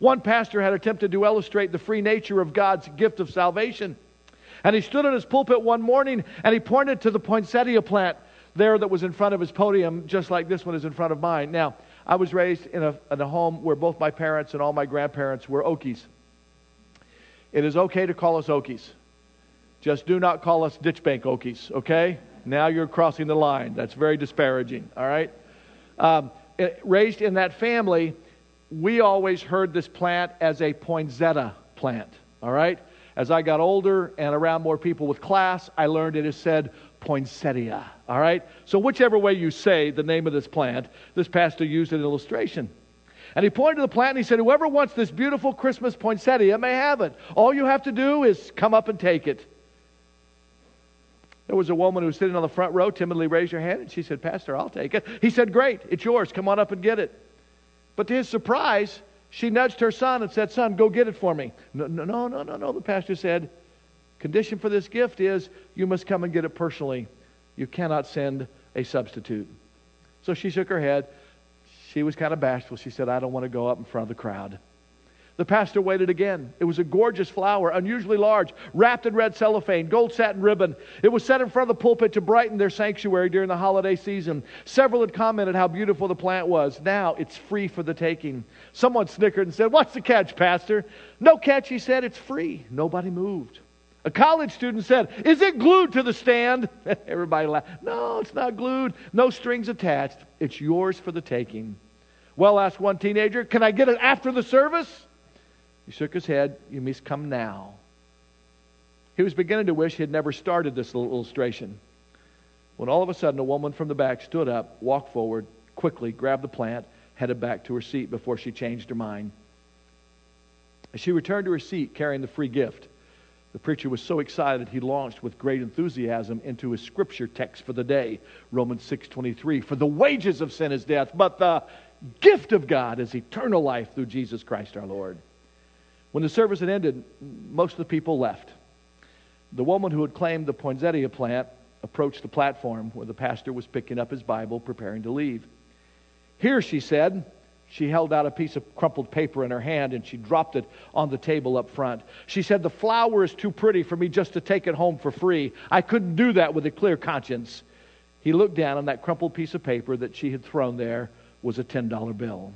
One pastor had attempted to illustrate the free nature of God's gift of salvation. And he stood in his pulpit one morning and he pointed to the poinsettia plant there that was in front of his podium, just like this one is in front of mine. Now, I was raised in a, in a home where both my parents and all my grandparents were Okies. It is okay to call us Okies. Just do not call us ditch bank Okies, okay? Now you're crossing the line. That's very disparaging, all right? Um, it, raised in that family, we always heard this plant as a poinsettia plant, all right? As I got older and around more people with class, I learned it is said poinsettia, all right? So, whichever way you say the name of this plant, this pastor used an illustration. And he pointed to the plant and he said, Whoever wants this beautiful Christmas poinsettia may have it. All you have to do is come up and take it. There was a woman who was sitting on the front row, timidly raised her hand, and she said, Pastor, I'll take it. He said, Great, it's yours. Come on up and get it. But to his surprise, she nudged her son and said, Son, go get it for me. No, no, no, no, no. The pastor said, Condition for this gift is you must come and get it personally. You cannot send a substitute. So she shook her head. She was kind of bashful. She said, I don't want to go up in front of the crowd. The pastor waited again. It was a gorgeous flower, unusually large, wrapped in red cellophane, gold satin ribbon. It was set in front of the pulpit to brighten their sanctuary during the holiday season. Several had commented how beautiful the plant was. Now it's free for the taking. Someone snickered and said, What's the catch, Pastor? No catch, he said. It's free. Nobody moved. A college student said, Is it glued to the stand? Everybody laughed. No, it's not glued. No strings attached. It's yours for the taking. Well, asked one teenager, Can I get it after the service? He shook his head. You must come now. He was beginning to wish he had never started this little illustration when all of a sudden a woman from the back stood up, walked forward, quickly grabbed the plant, headed back to her seat before she changed her mind. As she returned to her seat carrying the free gift, the preacher was so excited he launched with great enthusiasm into his scripture text for the day, Romans 6:23, for the wages of sin is death, but the gift of God is eternal life through Jesus Christ our Lord. When the service had ended, most of the people left. The woman who had claimed the poinsettia plant approached the platform where the pastor was picking up his Bible, preparing to leave. Here, she said, she held out a piece of crumpled paper in her hand and she dropped it on the table up front. She said, The flower is too pretty for me just to take it home for free. I couldn't do that with a clear conscience. He looked down on that crumpled piece of paper that she had thrown there was a $10 bill.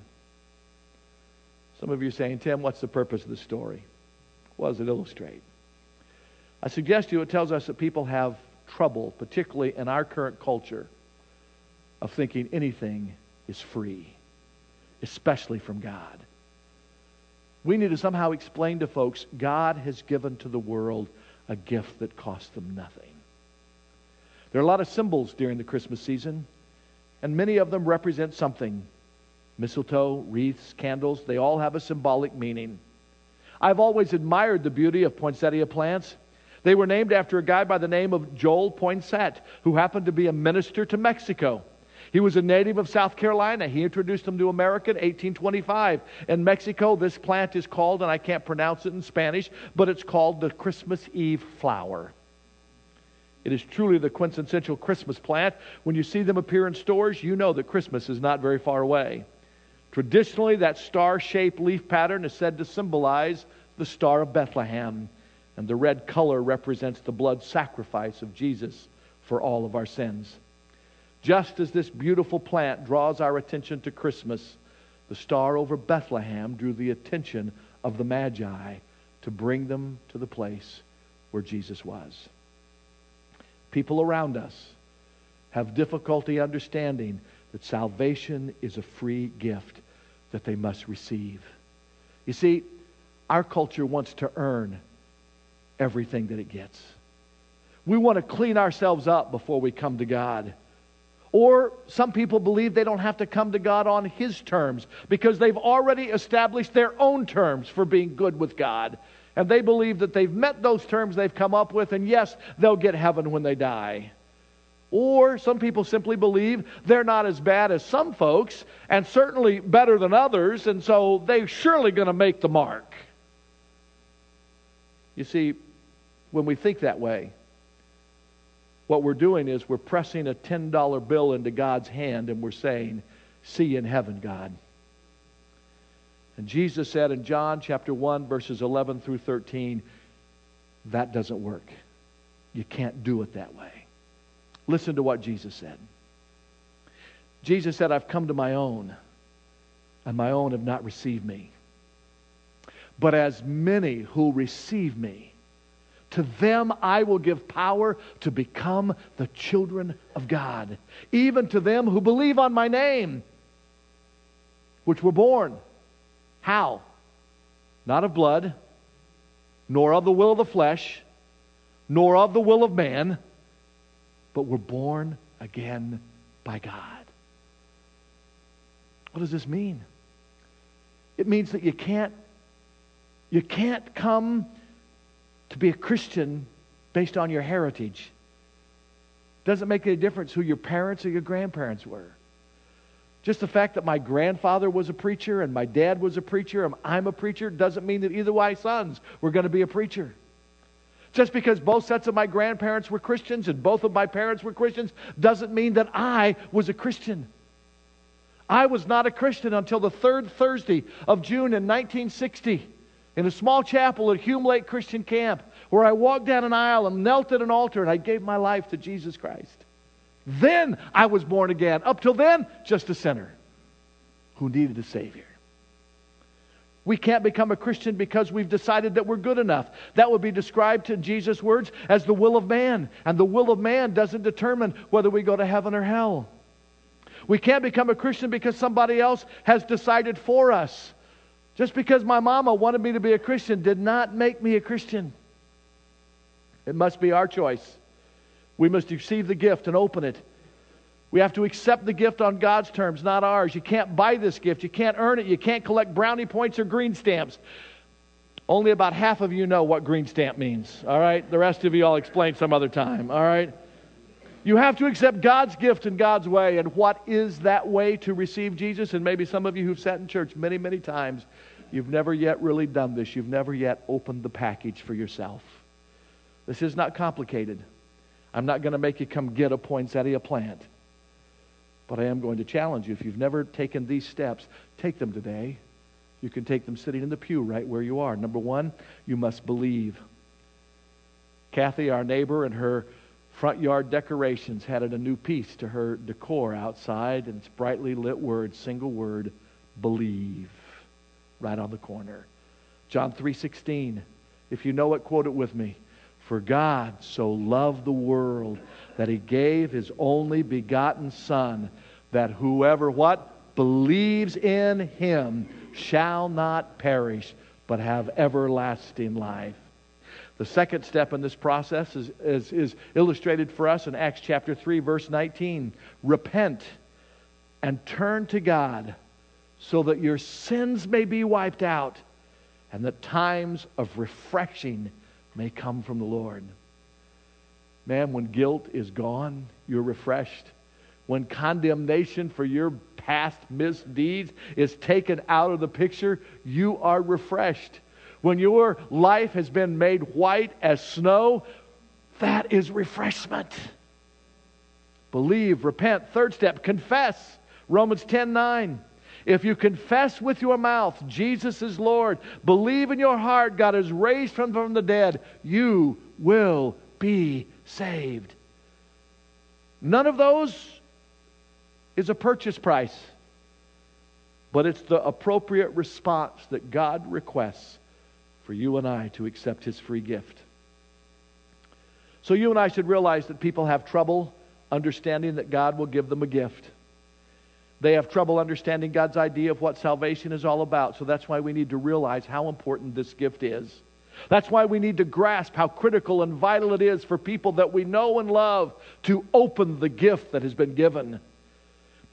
Some of you are saying, Tim, what's the purpose of the story? What does it illustrate? I suggest to you it tells us that people have trouble, particularly in our current culture, of thinking anything is free, especially from God. We need to somehow explain to folks God has given to the world a gift that costs them nothing. There are a lot of symbols during the Christmas season, and many of them represent something mistletoe, wreaths, candles, they all have a symbolic meaning. I've always admired the beauty of poinsettia plants. They were named after a guy by the name of Joel Poinsett, who happened to be a minister to Mexico. He was a native of South Carolina. He introduced them to America in 1825. In Mexico, this plant is called, and I can't pronounce it in Spanish, but it's called the Christmas Eve flower. It is truly the quintessential Christmas plant. When you see them appear in stores, you know that Christmas is not very far away. Traditionally, that star shaped leaf pattern is said to symbolize the Star of Bethlehem, and the red color represents the blood sacrifice of Jesus for all of our sins. Just as this beautiful plant draws our attention to Christmas, the star over Bethlehem drew the attention of the Magi to bring them to the place where Jesus was. People around us have difficulty understanding that salvation is a free gift that they must receive. You see, our culture wants to earn everything that it gets. We want to clean ourselves up before we come to God. Or some people believe they don't have to come to God on His terms because they've already established their own terms for being good with God. And they believe that they've met those terms they've come up with, and yes, they'll get heaven when they die. Or some people simply believe they're not as bad as some folks and certainly better than others, and so they're surely going to make the mark. You see, when we think that way, what we're doing is we're pressing a $10 bill into God's hand and we're saying, See you in heaven, God. And Jesus said in John chapter 1, verses 11 through 13, that doesn't work. You can't do it that way. Listen to what Jesus said. Jesus said, I've come to my own, and my own have not received me. But as many who receive me, to them I will give power to become the children of God, even to them who believe on my name, which were born. How? Not of blood, nor of the will of the flesh, nor of the will of man but we're born again by God. What does this mean? It means that you can't you can't come to be a Christian based on your heritage. Doesn't make any difference who your parents or your grandparents were. Just the fact that my grandfather was a preacher and my dad was a preacher and I'm a preacher doesn't mean that either of my sons were going to be a preacher. Just because both sets of my grandparents were Christians and both of my parents were Christians doesn't mean that I was a Christian. I was not a Christian until the third Thursday of June in 1960 in a small chapel at Hume Lake Christian Camp where I walked down an aisle and knelt at an altar and I gave my life to Jesus Christ. Then I was born again. Up till then, just a sinner who needed a Savior. We can't become a Christian because we've decided that we're good enough. That would be described in Jesus' words as the will of man. And the will of man doesn't determine whether we go to heaven or hell. We can't become a Christian because somebody else has decided for us. Just because my mama wanted me to be a Christian did not make me a Christian. It must be our choice. We must receive the gift and open it. We have to accept the gift on God's terms, not ours. You can't buy this gift. You can't earn it. You can't collect brownie points or green stamps. Only about half of you know what green stamp means, all right? The rest of you I'll explain some other time, all right? You have to accept God's gift in God's way. And what is that way to receive Jesus? And maybe some of you who've sat in church many, many times, you've never yet really done this. You've never yet opened the package for yourself. This is not complicated. I'm not going to make you come get a poinsettia plant. But I am going to challenge you. If you've never taken these steps, take them today. You can take them sitting in the pew right where you are. Number one, you must believe. Kathy, our neighbor, and her front yard decorations had a new piece to her decor outside, and it's brightly lit word, single word, believe, right on the corner. John 3:16. If you know it, quote it with me. For God so loved the world that he gave his only begotten Son, that whoever what? Believes in him shall not perish, but have everlasting life. The second step in this process is, is, is illustrated for us in Acts chapter 3, verse 19. Repent and turn to God so that your sins may be wiped out and that times of refreshing may come from the Lord. Man, when guilt is gone, you're refreshed. When condemnation for your past misdeeds is taken out of the picture, you are refreshed. When your life has been made white as snow, that is refreshment. Believe, repent. Third step, confess. Romans 10 9. If you confess with your mouth Jesus is Lord, believe in your heart God is raised from, from the dead, you will be saved. None of those is a purchase price, but it's the appropriate response that God requests for you and I to accept His free gift. So you and I should realize that people have trouble understanding that God will give them a gift. They have trouble understanding God's idea of what salvation is all about. So that's why we need to realize how important this gift is. That's why we need to grasp how critical and vital it is for people that we know and love to open the gift that has been given.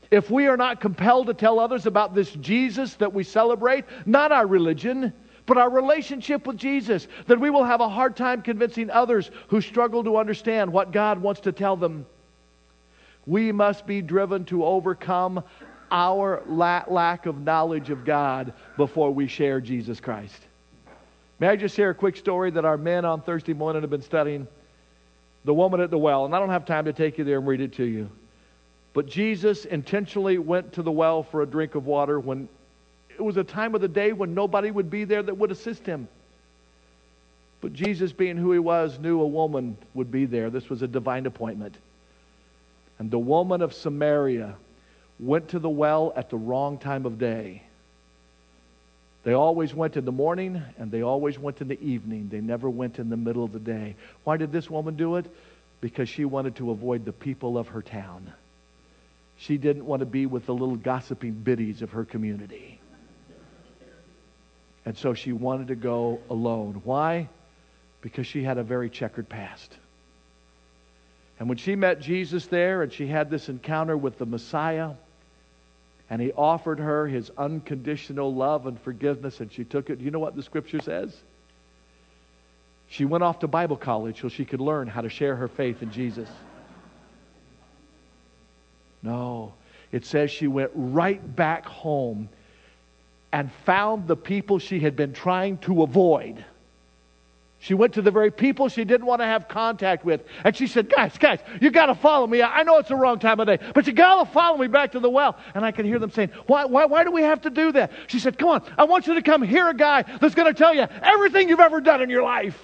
If we are not compelled to tell others about this Jesus that we celebrate, not our religion, but our relationship with Jesus, then we will have a hard time convincing others who struggle to understand what God wants to tell them. We must be driven to overcome our la- lack of knowledge of God before we share Jesus Christ. May I just share a quick story that our men on Thursday morning have been studying? The woman at the well, and I don't have time to take you there and read it to you. But Jesus intentionally went to the well for a drink of water when it was a time of the day when nobody would be there that would assist him. But Jesus, being who he was, knew a woman would be there. This was a divine appointment. And the woman of Samaria went to the well at the wrong time of day. They always went in the morning and they always went in the evening. They never went in the middle of the day. Why did this woman do it? Because she wanted to avoid the people of her town. She didn't want to be with the little gossiping biddies of her community. And so she wanted to go alone. Why? Because she had a very checkered past. And when she met Jesus there and she had this encounter with the Messiah, and he offered her his unconditional love and forgiveness, and she took it, you know what the scripture says? She went off to Bible college so she could learn how to share her faith in Jesus. No, it says she went right back home and found the people she had been trying to avoid She went to the very people she didn't want to have contact with. And she said, Guys, guys, you got to follow me. I know it's the wrong time of day, but you got to follow me back to the well. And I could hear them saying, why, why, why do we have to do that? She said, Come on, I want you to come hear a guy that's going to tell you everything you've ever done in your life.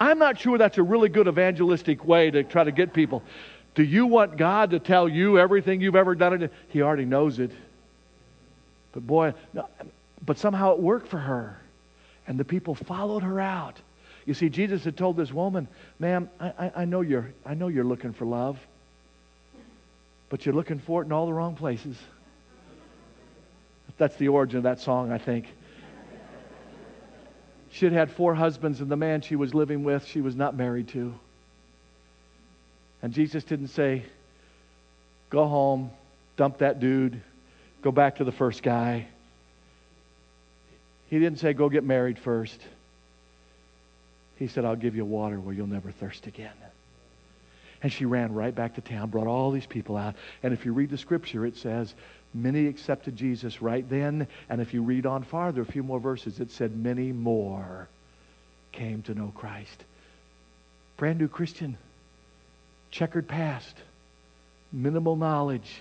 I'm not sure that's a really good evangelistic way to try to get people. Do you want God to tell you everything you've ever done? He already knows it. But boy, no, but somehow it worked for her. And the people followed her out. You see, Jesus had told this woman, ma'am, I, I, know you're, I know you're looking for love, but you're looking for it in all the wrong places. That's the origin of that song, I think. She had had four husbands, and the man she was living with, she was not married to. And Jesus didn't say, Go home, dump that dude, go back to the first guy. He didn't say, Go get married first. He said, I'll give you water where you'll never thirst again. And she ran right back to town, brought all these people out. And if you read the scripture, it says, Many accepted Jesus right then. And if you read on farther, a few more verses, it said, Many more came to know Christ. Brand new Christian, checkered past, minimal knowledge,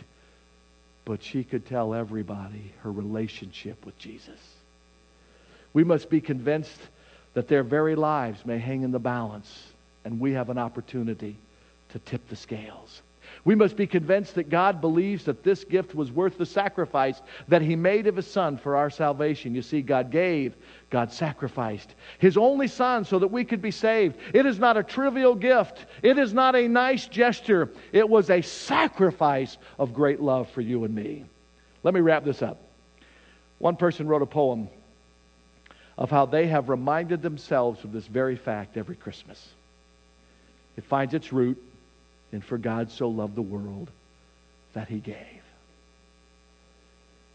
but she could tell everybody her relationship with Jesus. We must be convinced that their very lives may hang in the balance, and we have an opportunity to tip the scales. We must be convinced that God believes that this gift was worth the sacrifice that He made of His Son for our salvation. You see, God gave, God sacrificed His only Son so that we could be saved. It is not a trivial gift, it is not a nice gesture. It was a sacrifice of great love for you and me. Let me wrap this up. One person wrote a poem of how they have reminded themselves of this very fact every Christmas. It finds its root in For God so loved the world that he gave.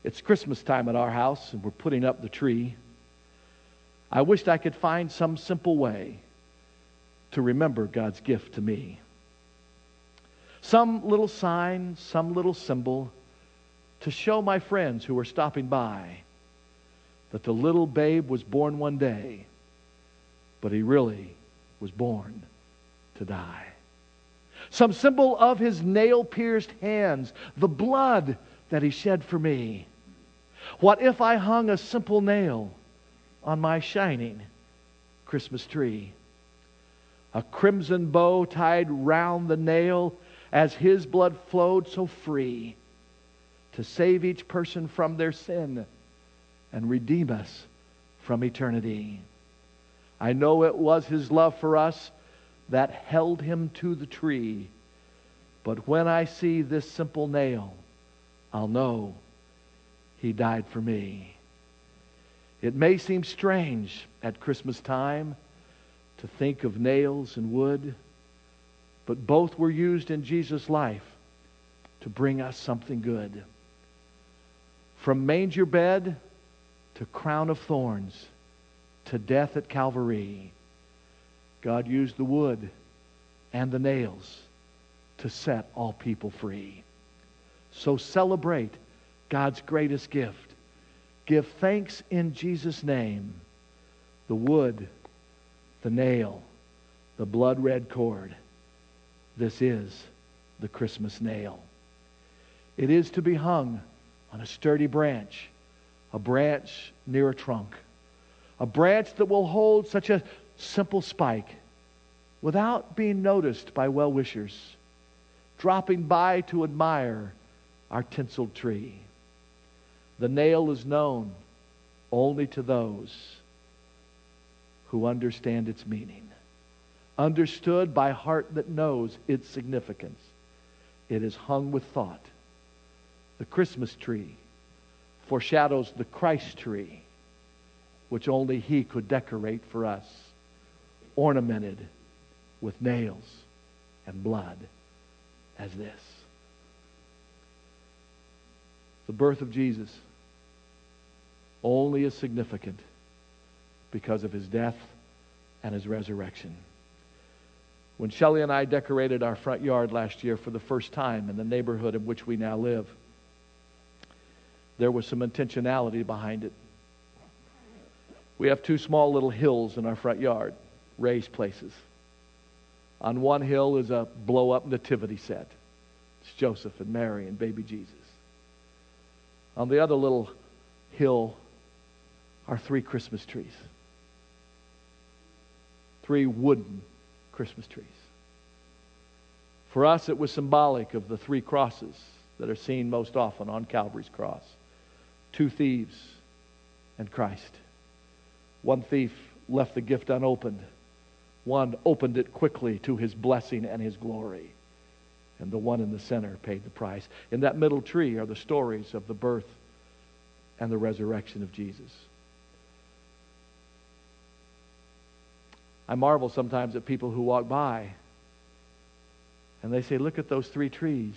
It's Christmas time at our house, and we're putting up the tree. I wished I could find some simple way to remember God's gift to me. Some little sign, some little symbol to show my friends who are stopping by that the little babe was born one day, but he really was born to die. Some symbol of his nail pierced hands, the blood that he shed for me. What if I hung a simple nail on my shining Christmas tree? A crimson bow tied round the nail as his blood flowed so free to save each person from their sin and redeem us from eternity. I know it was his love for us that held him to the tree. But when I see this simple nail, I'll know he died for me. It may seem strange at Christmas time to think of nails and wood, but both were used in Jesus' life to bring us something good. From manger bed to crown of thorns, to death at Calvary. God used the wood and the nails to set all people free. So celebrate God's greatest gift. Give thanks in Jesus' name. The wood, the nail, the blood red cord. This is the Christmas nail. It is to be hung on a sturdy branch a branch near a trunk, a branch that will hold such a simple spike without being noticed by well wishers, dropping by to admire our tinseled tree. The nail is known only to those who understand its meaning, understood by heart that knows its significance. It is hung with thought. The Christmas tree foreshadows the Christ tree, which only He could decorate for us, ornamented with nails and blood as this. The birth of Jesus only is significant because of his death and his resurrection. When Shelley and I decorated our front yard last year for the first time in the neighborhood in which we now live, there was some intentionality behind it. We have two small little hills in our front yard, raised places. On one hill is a blow up nativity set. It's Joseph and Mary and baby Jesus. On the other little hill are three Christmas trees. Three wooden Christmas trees. For us, it was symbolic of the three crosses that are seen most often on Calvary's cross two thieves and Christ. One thief left the gift unopened, one opened it quickly to his blessing and his glory. And the one in the center paid the price. In that middle tree are the stories of the birth and the resurrection of Jesus. I marvel sometimes at people who walk by and they say, Look at those three trees.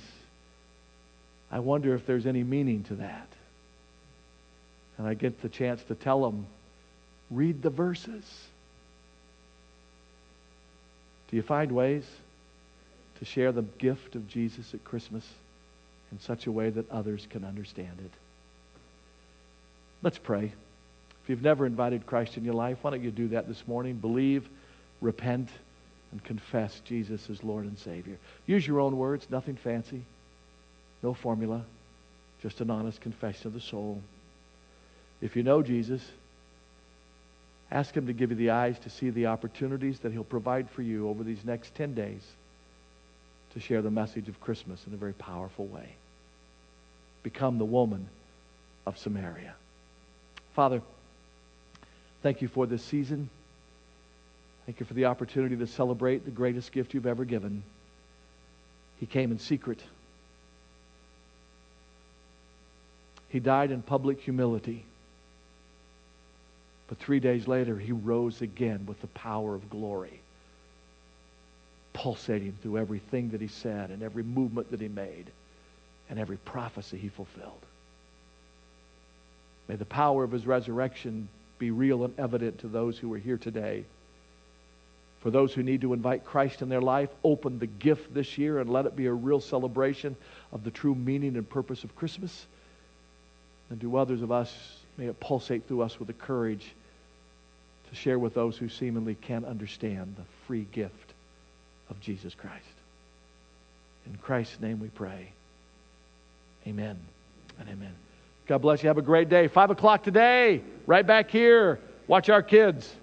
I wonder if there's any meaning to that. And I get the chance to tell them, read the verses. Do you find ways to share the gift of Jesus at Christmas in such a way that others can understand it? Let's pray. If you've never invited Christ in your life, why don't you do that this morning? Believe, repent, and confess Jesus as Lord and Savior. Use your own words, nothing fancy, no formula, just an honest confession of the soul. If you know Jesus, ask Him to give you the eyes to see the opportunities that He'll provide for you over these next 10 days to share the message of Christmas in a very powerful way. Become the woman of Samaria. Father, thank you for this season. Thank you for the opportunity to celebrate the greatest gift you've ever given. He came in secret. He died in public humility. But three days later, he rose again with the power of glory, pulsating through everything that he said and every movement that he made and every prophecy he fulfilled. May the power of his resurrection be real and evident to those who are here today. For those who need to invite Christ in their life, open the gift this year and let it be a real celebration of the true meaning and purpose of Christmas. And to others of us, may it pulsate through us with the courage to share with those who seemingly can't understand the free gift of Jesus Christ. In Christ's name we pray. Amen and amen. God bless you. Have a great day. Five o'clock today, right back here. Watch our kids.